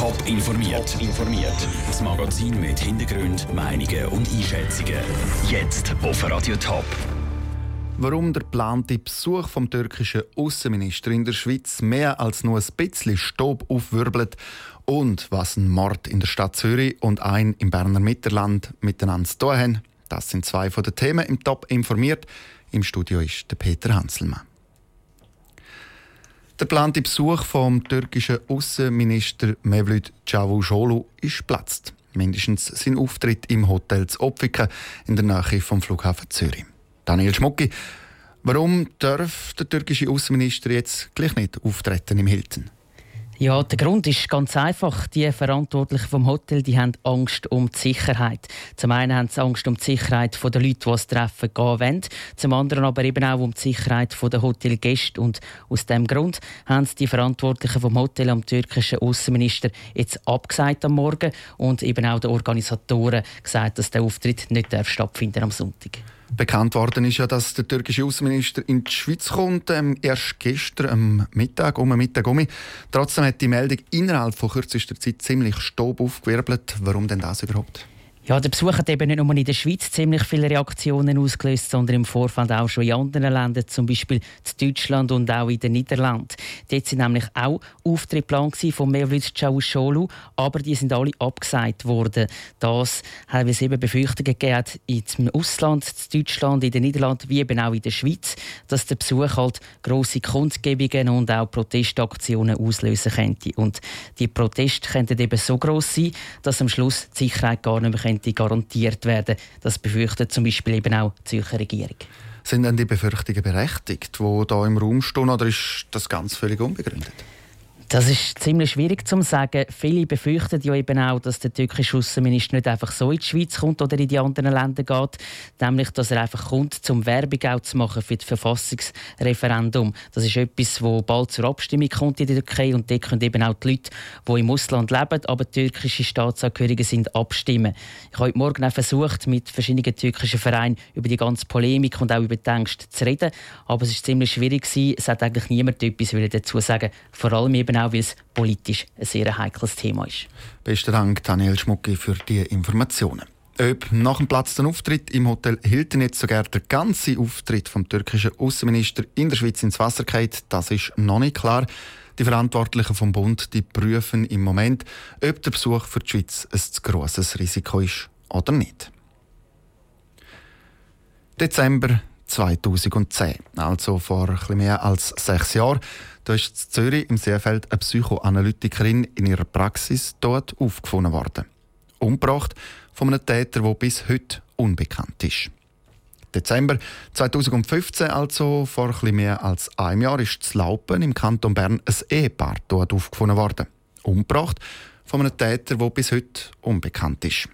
Top informiert. informiert. Das Magazin mit Hintergrund, Meinungen und Einschätzungen. Jetzt auf Radio Top. Warum der geplante Besuch vom türkischen Außenminister in der Schweiz mehr als nur ein bisschen Staub aufwirbelt und was ein Mord in der Stadt Zürich und ein im Berner Mitterland miteinander zu tun haben, das sind zwei von den Themen im Top informiert. Im Studio ist der Peter Hanselmann. Der geplante Besuch vom türkischen Außenminister Mevlüt Cavusoglu ist platzt. Mindestens sein Auftritt im Hotel Opfiken in der Nähe vom Flughafen Zürich. Daniel Schmucki, warum darf der türkische Außenminister jetzt gleich nicht auftreten im Hilton? Ja, der Grund ist ganz einfach. Die Verantwortlichen vom Hotel die haben Angst um die Sicherheit. Zum einen haben sie Angst um die Sicherheit der Leute, die das Treffen gehen wollen. Zum anderen aber eben auch um die Sicherheit der Hotelgäste. Und aus diesem Grund haben die Verantwortlichen vom Hotel am türkischen Außenminister jetzt abgesagt am Morgen und eben auch den Organisatoren gesagt, dass der Auftritt nicht stattfinden am Sonntag. Bekannt worden ist ja, dass der türkische Außenminister in die Schweiz kommt, ähm, erst gestern am Mittag, um Mittag um. Trotzdem hat die Meldung innerhalb von kürzester Zeit ziemlich Staub aufgewirbelt. Warum denn das überhaupt? Ja, der Besuch hat eben nicht nur in der Schweiz ziemlich viele Reaktionen ausgelöst, sondern im Vorfeld auch schon in anderen Ländern, zum Beispiel in Deutschland und auch in den Niederlanden. Dort sind nämlich auch Auftritte geplant von Mevlüt Çavuşoğlu, aber die sind alle abgesagt worden. Das haben wir eben Befürchtungen gegeben im Ausland, in Deutschland, in den Niederlanden, wie eben auch in der Schweiz, dass der Besuch halt grosse Kundgebungen und auch Protestaktionen auslösen könnte. Und die Proteste könnten eben so groß sein, dass am Schluss die Sicherheit gar nicht mehr könnte garantiert werden. Das befürchtet zum Beispiel eben auch die Zürcher Regierung. Sind denn die Befürchtungen berechtigt, die da im Raum stehen, oder ist das ganz völlig unbegründet? Das ist ziemlich schwierig zu sagen. Viele befürchten ja eben auch, dass der türkische Außenminister nicht einfach so in die Schweiz kommt oder in die anderen Länder geht, nämlich dass er einfach kommt, um Werbung auch zu machen für das Verfassungsreferendum. Das ist etwas, wo bald zur Abstimmung kommt in der Türkei und dort können eben auch die Leute, die im Ausland leben, aber türkische Staatsangehörige sind, abstimmen. Ich habe heute Morgen auch versucht, mit verschiedenen türkischen Vereinen über die ganze Polemik und auch über die Ängste zu reden, aber es ist ziemlich schwierig Es hat eigentlich niemand etwas dazu sagen, vor allem eben auch, weil es politisch ein sehr heikles Thema ist. Besten Dank, Daniel Schmucki, für die Informationen. Ob nach dem platzten Auftritt im Hotel Hilton jetzt sogar der ganze Auftritt vom türkischen Außenminister in der Schweiz ins Wasser geht, das ist noch nicht klar. Die Verantwortlichen vom Bund die prüfen im Moment, ob der Besuch für die Schweiz ein zu grosses Risiko ist oder nicht. Dezember 2010, also vor etwas mehr als sechs Jahren, da ist in Zürich im Seefeld eine Psychoanalytikerin in ihrer Praxis dort aufgefunden worden. Umgebracht von einem Täter, der bis heute unbekannt ist. Dezember 2015, also vor etwas mehr als einem Jahr, ist zu Laupen im Kanton Bern ein Ehepaar dort aufgefunden worden. Umgebracht von einem Täter, der bis heute unbekannt ist.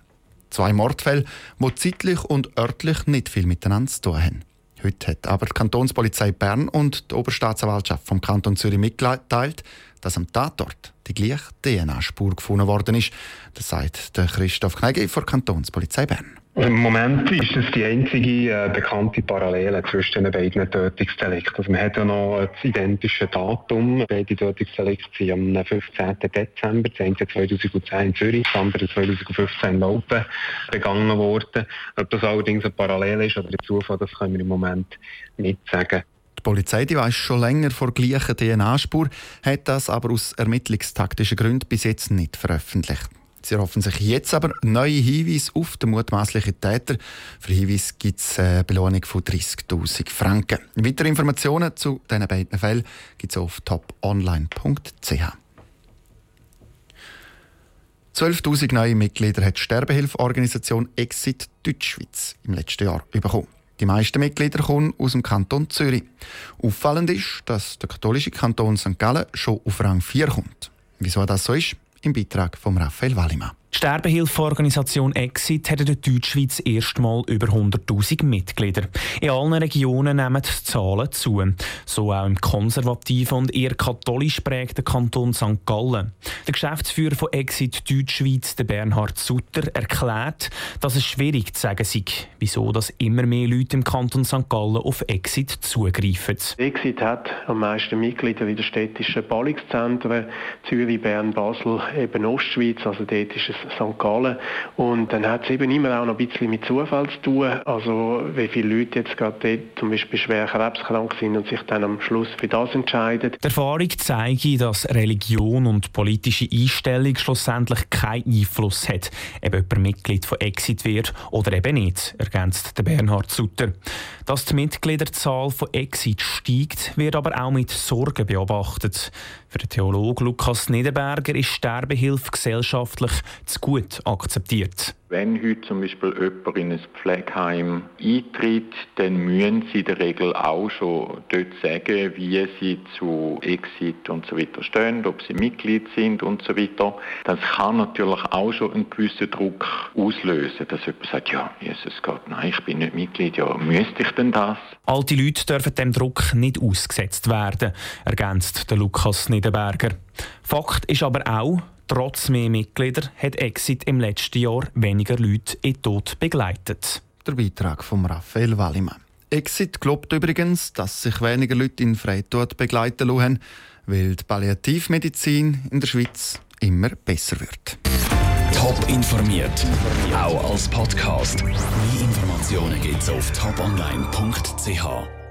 Zwei Mordfälle, die zeitlich und örtlich nicht viel miteinander zu tun haben. Heute hat aber die Kantonspolizei Bern und die Oberstaatsanwaltschaft vom Kanton Zürich mitgeteilt, dass am Tatort die gleiche DNA-Spur gefunden worden ist. Das sagt Christoph Kneige von der Kantonspolizei Bern. Im Moment ist es die einzige äh, bekannte Parallele zwischen den beiden Tötungsdelikten. Also man hat ja noch das identische Datum. Beide Tötungsdelikte sind am 15. Dezember, das eine 2010 in Zürich, das andere 2015 in Laupen begangen worden. Ob das allerdings eine Parallele ist oder ein Zufall, das können wir im Moment nicht sagen. Die Polizei die weiss schon länger vor gleicher DNA-Spur, hat das aber aus ermittlungstaktischen Gründen bis jetzt nicht veröffentlicht. Sie erhoffen sich jetzt aber neue Hinweise auf den mutmaßlichen Täter. Für Hinweise gibt es eine Belohnung von 30.000 Franken. Weitere Informationen zu diesen beiden Fällen gibt es auf toponline.ch. 12.000 neue Mitglieder hat die Sterbehilfeorganisation Exit Deutschschweiz im letzten Jahr bekommen. Die meisten Mitglieder kommen aus dem Kanton Zürich. Auffallend ist, dass der katholische Kanton St. Gallen schon auf Rang 4 kommt. Wieso das so ist, im Beitrag von Raphael Wallimann. Die Sterbehilfeorganisation Exit hat in der Deutschschweiz erstmal über 100.000 Mitglieder. In allen Regionen nehmen die Zahlen zu. So auch im konservativen und eher katholisch prägten Kanton St. Gallen. Der Geschäftsführer von Exit Deutschschweiz, Bernhard Sutter, erklärt, dass es schwierig zu sagen sei, wieso dass immer mehr Leute im Kanton St. Gallen auf Exit zugreifen. Exit hat am meisten Mitglieder in den städtischen Ballungszentren Zürich, Bern, Basel, eben Ostschweiz, also dort ist es St. Gallen. Und dann hat es eben immer auch noch ein bisschen mit Zufall zu tun. Also wie viele Leute jetzt gerade dort zum Beispiel schwer krebskrank sind und sich dann am Schluss für das entscheiden. Die Erfahrung zeigt, dass Religion und politische Einstellung schlussendlich keinen Einfluss hat, ob jemand Mitglied von Exit wird oder eben nicht, ergänzt der Bernhard Sutter. Dass die Mitgliederzahl von Exit steigt, wird aber auch mit Sorgen beobachtet. Für den Theologen Lukas Niederberger ist Sterbehilfe gesellschaftlich zu gut akzeptiert. Wenn heute zum Beispiel jemand in ein Pflegeheim eintritt, dann müssen sie in der Regel auch schon dort sagen, wie sie zu Exit und so weiter stehen, ob sie Mitglied sind und so weiter. Das kann natürlich auch schon einen gewissen Druck auslösen, dass jemand sagt, ja, Jesus Gott, nein, ich bin nicht Mitglied, ja, müsste ich denn das? Alte Leute dürfen dem Druck nicht ausgesetzt werden, ergänzt der Lukas Niederberger. Fakt ist aber auch, Trotz mehr Mitglieder hat Exit im letzten Jahr weniger Leute in Tod begleitet. Der Beitrag von Raphael Wallimann. Exit glaubt übrigens, dass sich weniger Leute in Freitod begleiten lassen, weil die Palliativmedizin in der Schweiz immer besser wird. Top informiert, auch als Podcast. Mehr Informationen gibt es auf toponline.ch.